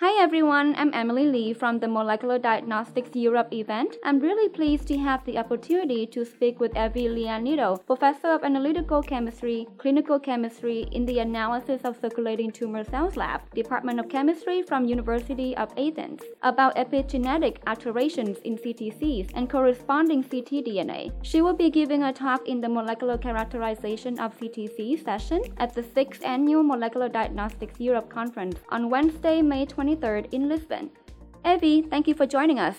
Hi everyone, I'm Emily Lee from the Molecular Diagnostics Europe event. I'm really pleased to have the opportunity to speak with Evi Lianidou, Professor of Analytical Chemistry, Clinical Chemistry in the Analysis of Circulating Tumor Cells Lab, Department of Chemistry from University of Athens, about epigenetic alterations in CTCs and corresponding ctDNA. She will be giving a talk in the Molecular Characterization of CTC session at the 6th Annual Molecular Diagnostics Europe Conference on Wednesday, May 20. 23rd in Lisbon. Evi, thank you for joining us.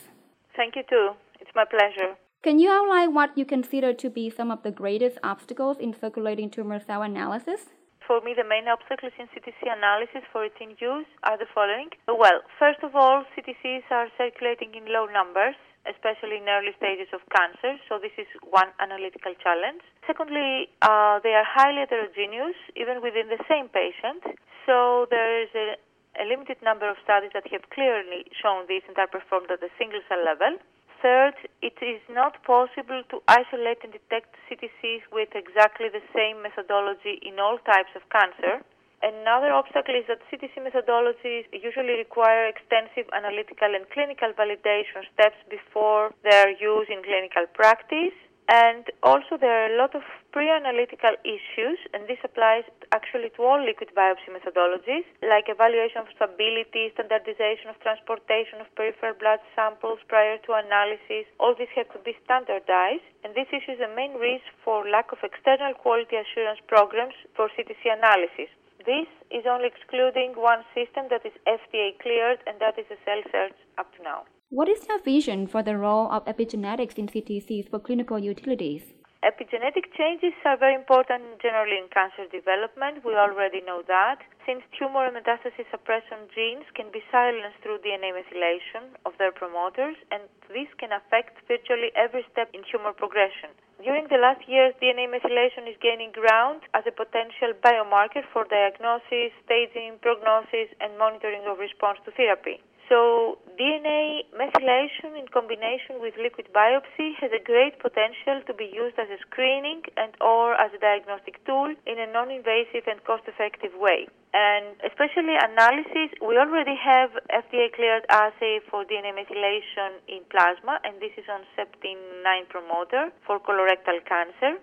Thank you too. It's my pleasure. Can you outline what you consider to be some of the greatest obstacles in circulating tumor cell analysis? For me, the main obstacles in CTC analysis for routine use are the following. Well, first of all, CTCs are circulating in low numbers, especially in early stages of cancer, so this is one analytical challenge. Secondly, uh, they are highly heterogeneous, even within the same patient, so there is a a limited number of studies that have clearly shown this and are performed at the single cell level. Third, it is not possible to isolate and detect CTCs with exactly the same methodology in all types of cancer. Another obstacle is that CTC methodologies usually require extensive analytical and clinical validation steps before they are used in clinical practice. And also, there are a lot of pre analytical issues, and this applies actually to all liquid biopsy methodologies, like evaluation of stability, standardization of transportation of peripheral blood samples prior to analysis. All this has to be standardized, and this issue is the main reason for lack of external quality assurance programs for CTC analysis. This is only excluding one system that is FDA cleared, and that is a CellSearch up to now. What is your vision for the role of epigenetics in CTCs for clinical utilities? Epigenetic changes are very important generally in cancer development. We already know that. Since tumor and metastasis suppression genes can be silenced through DNA methylation of their promoters, and this can affect virtually every step in tumor progression. During the last years, DNA methylation is gaining ground as a potential biomarker for diagnosis, staging, prognosis, and monitoring of response to therapy. So DNA methylation in combination with liquid biopsy has a great potential to be used as a screening and or as a diagnostic tool in a non-invasive and cost-effective way. And especially analysis, we already have FDA cleared assay for DNA methylation in plasma and this is on Septin9 promoter for colorectal cancer.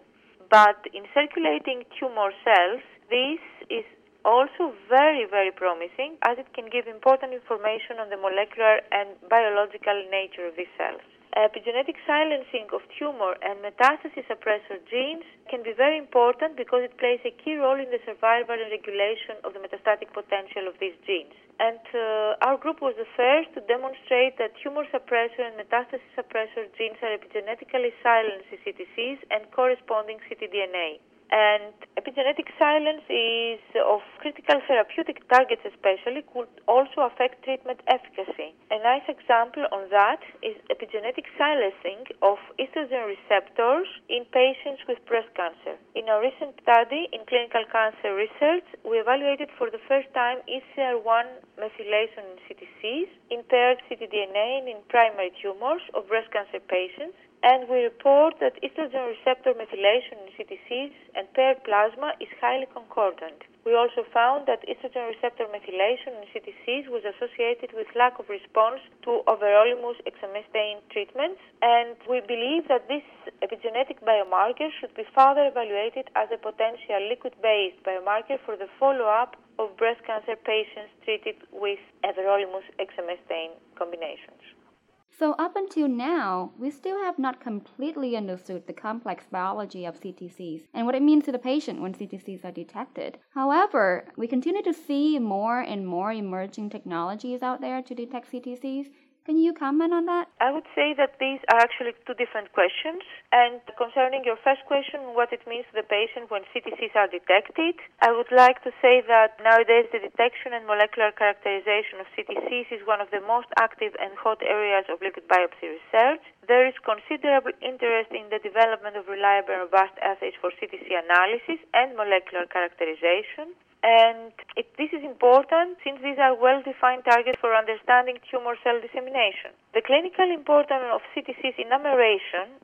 But in circulating tumor cells, this is also very, very promising as it can give important information on the molecular and biological nature of these cells. Epigenetic silencing of tumor and metastasis suppressor genes can be very important because it plays a key role in the survival and regulation of the metastatic potential of these genes. And uh, our group was the first to demonstrate that tumor suppressor and metastasis suppressor genes are epigenetically silenced CTCs and corresponding ctDNA. And epigenetic silence is of critical therapeutic targets especially could also affect treatment efficacy. A nice example on that is epigenetic silencing of estrogen receptors in patients with breast cancer. In a recent study in clinical cancer research, we evaluated for the first time ESR1 methylation in CTCs, in paired ctDNA in primary tumors of breast cancer patients and we report that estrogen receptor methylation in CTCs and paired plasma is highly concordant. We also found that estrogen receptor methylation in CTCs was associated with lack of response to everolimus exemestane treatments, and we believe that this epigenetic biomarker should be further evaluated as a potential liquid-based biomarker for the follow-up of breast cancer patients treated with everolimus exemestane combinations. So, up until now, we still have not completely understood the complex biology of CTCs and what it means to the patient when CTCs are detected. However, we continue to see more and more emerging technologies out there to detect CTCs, can you comment on that? I would say that these are actually two different questions. And concerning your first question, what it means to the patient when CTCs are detected, I would like to say that nowadays the detection and molecular characterization of CTCs is one of the most active and hot areas of liquid biopsy research. There is considerable interest in the development of reliable and robust assays for CTC analysis and molecular characterization. And it, this is important since these are well-defined targets for understanding tumor cell dissemination. The clinical importance of CTCs in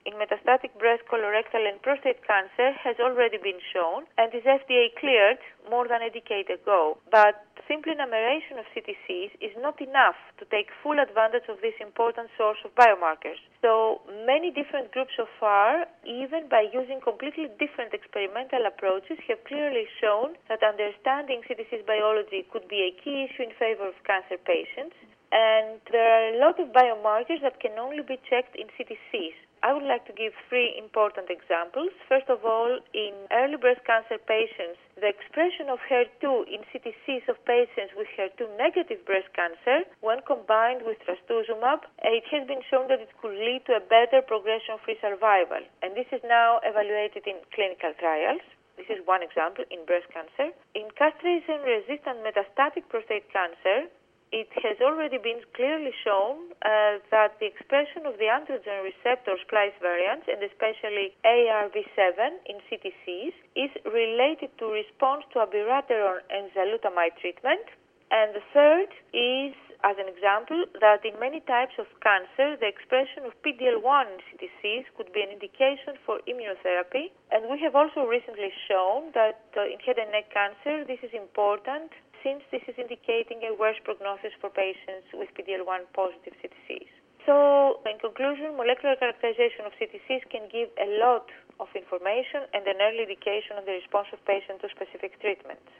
in metastatic breast, colorectal, and prostate cancer has already been shown and is FDA cleared more than a decade ago. But simple enumeration of CTCs is not enough to take full advantage of this important source of biomarkers. So many different groups so far, even by using completely different experimental approaches, have clearly shown that understanding CTC's biology could be a key issue in favor of cancer patients. And there are a lot of biomarkers that can only be checked in CTCs. I would like to give three important examples. First of all, in early breast cancer patients, the expression of HER2 in CTCs of patients with HER2 negative breast cancer, when combined with trastuzumab, it has been shown that it could lead to a better progression-free survival. And this is now evaluated in clinical trials. This is one example in breast cancer. In castration-resistant metastatic prostate cancer, it has already been clearly shown uh, that the expression of the androgen receptor splice variants, and especially ARV7 in CTCs, is related to response to abiraterone and enzalutamide treatment. And the third is, as an example, that in many types of cancer, the expression of PD-L1 in CTCs could be an indication for immunotherapy. And we have also recently shown that uh, in head and neck cancer, this is important since this is indicating a worse prognosis for patients with PD-L1 positive CTCs. So, in conclusion, molecular characterization of CTCs can give a lot of information and an early indication of the response of patients to specific treatments.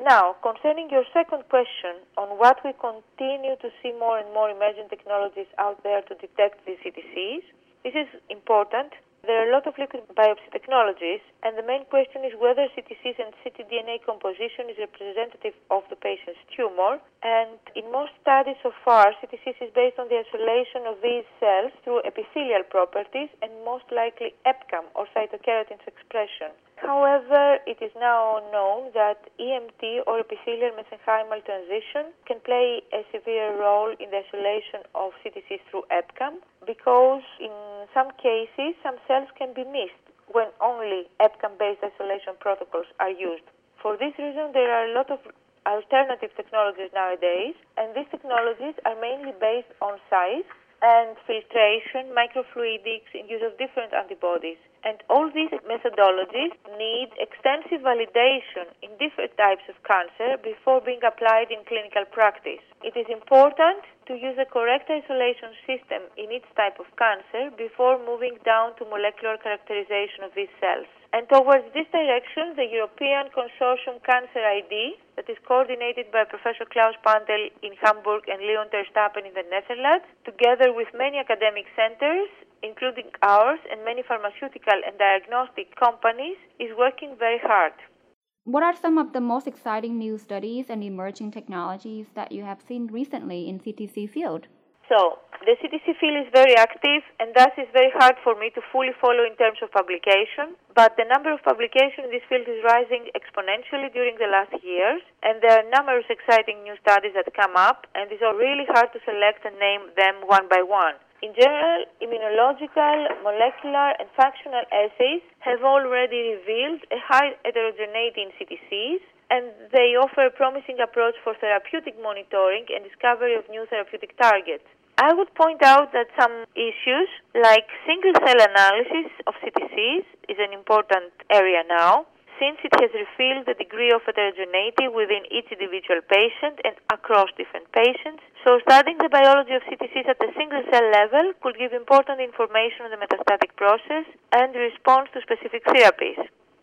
Now, concerning your second question on what we continue to see more and more emerging technologies out there to detect these CTCs, this is important there are a lot of liquid biopsy technologies, and the main question is whether CTCs and ctDNA composition is representative of the patient's tumor. And in most studies so far, CTCs is based on the isolation of these cells through epithelial properties and most likely EpCAM or cytokeratin's expression. However, it is now known that EMT or epithelial mesenchymal transition can play a severe role in the isolation of CTCs through EpCAM because in some cases some cells can be missed when only EpCAM-based isolation protocols are used. For this reason, there are a lot of alternative technologies nowadays, and these technologies are mainly based on size and filtration, microfluidics, in use of different antibodies. And all these methodologies need extensive validation in different types of cancer before being applied in clinical practice. It is important to use a correct isolation system in each type of cancer before moving down to molecular characterization of these cells. And towards this direction, the European Consortium Cancer ID, that is coordinated by Professor Klaus Pantel in Hamburg and Leon Terstappen in the Netherlands, together with many academic centers, including ours and many pharmaceutical and diagnostic companies, is working very hard. What are some of the most exciting new studies and emerging technologies that you have seen recently in CTC field? So, the CTC field is very active and thus is very hard for me to fully follow in terms of publication, but the number of publications in this field is rising exponentially during the last years and there are numerous exciting new studies that come up and it's really hard to select and name them one by one. In general, immunological, molecular, and functional assays have already revealed a high heterogeneity in CTCs, and they offer a promising approach for therapeutic monitoring and discovery of new therapeutic targets. I would point out that some issues like single cell analysis of CTCs is an important area now since it has revealed the degree of heterogeneity within each individual patient and across different patients. So studying the biology of CTCs at a single cell level could give important information on the metastatic process and response to specific therapies.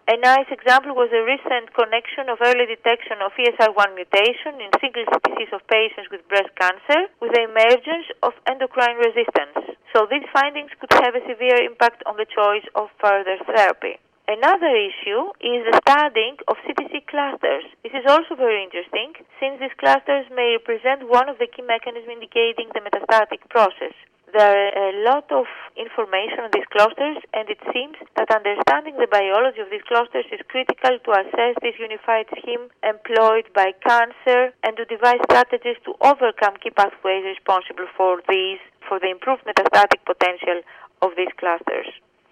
A nice example was the recent connection of early detection of ESR1 mutation in single CTCs of patients with breast cancer with the emergence of endocrine resistance. So these findings could have a severe impact on the choice of further therapy. Another issue is the studying of CTC clusters. This is also very interesting since these clusters may represent one of the key mechanisms indicating the metastatic process. There are a lot of information on these clusters, and it seems that understanding the biology of these clusters is critical to assess this unified scheme employed by cancer and to devise strategies to overcome key pathways responsible for these, for the improved metastatic potential of these clusters.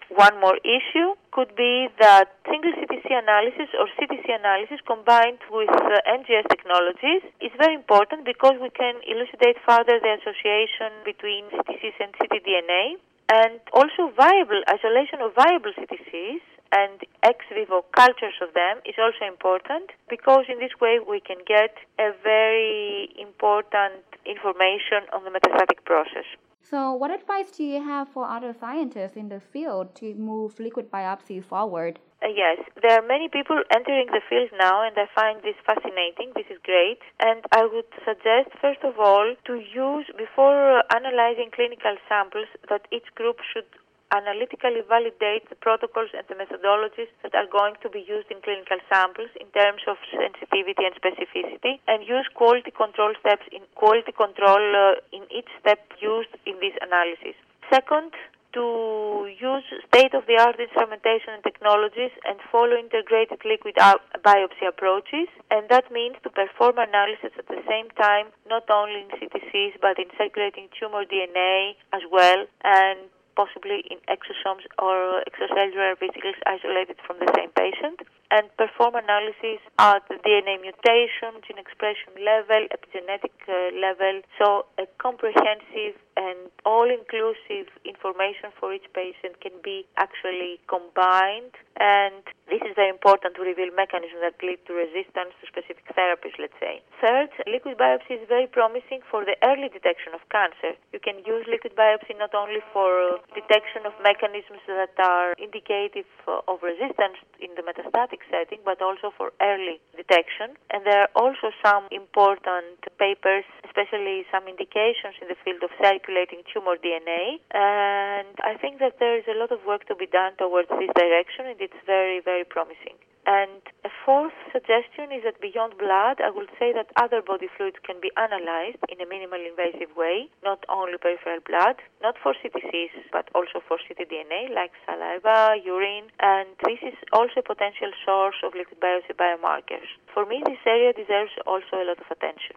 One more issue could be that single CTC analysis or CTC analysis combined with uh, NGS technologies is very important because we can elucidate further the association between CTCs and ctDNA and also viable isolation of viable CTCs and ex vivo cultures of them is also important because in this way we can get a very important information on the metastatic process. So, what advice do you have for other scientists in the field to move liquid biopsy forward? Uh, yes, there are many people entering the field now, and I find this fascinating. This is great. And I would suggest, first of all, to use, before analyzing clinical samples, that each group should analytically validate the protocols and the methodologies that are going to be used in clinical samples in terms of sensitivity and specificity and use quality control steps in quality control uh, in each step used in this analysis. Second, to use state-of-the-art instrumentation and technologies and follow integrated liquid biopsy approaches. And that means to perform analysis at the same time, not only in CTCs, but in circulating tumor DNA as well, and possibly in exosomes or extracellular vesicles isolated from the same patient, and perform analysis at the DNA mutation, gene expression level, epigenetic uh, level. So a comprehensive and all-inclusive information for each patient can be actually combined and this is very important to reveal mechanisms that lead to resistance to specific therapies, let's say. Third, liquid biopsy is very promising for the early detection of cancer. You can use liquid biopsy not only for detection of mechanisms that are indicative of resistance in the metastatic setting, but also for early detection. And there are also some important papers, especially some indications in the field of circulating tumor DNA. And I think that there is a lot of work to be done towards this direction, it's very, very promising. And a fourth suggestion is that beyond blood, I would say that other body fluids can be analyzed in a minimal invasive way, not only peripheral blood, not for CTCs, but also for ctDNA like saliva, urine, and this is also a potential source of liquid biopsy biomarkers. For me, this area deserves also a lot of attention.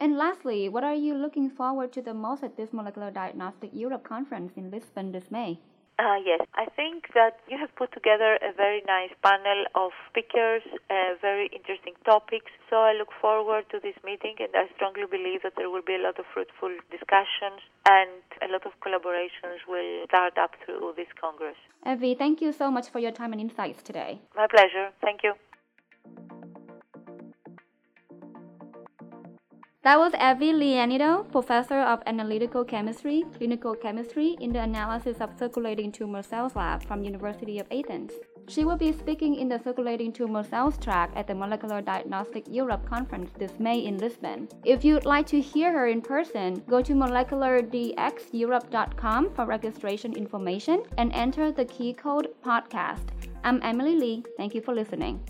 And lastly, what are you looking forward to the most at this Molecular Diagnostic Europe conference in Lisbon this May? Uh, yes, I think that you have put together a very nice panel of speakers, uh, very interesting topics. So I look forward to this meeting, and I strongly believe that there will be a lot of fruitful discussions and a lot of collaborations will start up through this Congress. Evi, thank you so much for your time and insights today. My pleasure. Thank you. That was Evi Lianidou, professor of analytical chemistry, clinical chemistry in the analysis of circulating tumor cells lab from University of Athens. She will be speaking in the circulating tumor cells track at the Molecular Diagnostic Europe conference this May in Lisbon. If you'd like to hear her in person, go to moleculardxeurope.com for registration information and enter the key code podcast. I'm Emily Lee. Thank you for listening.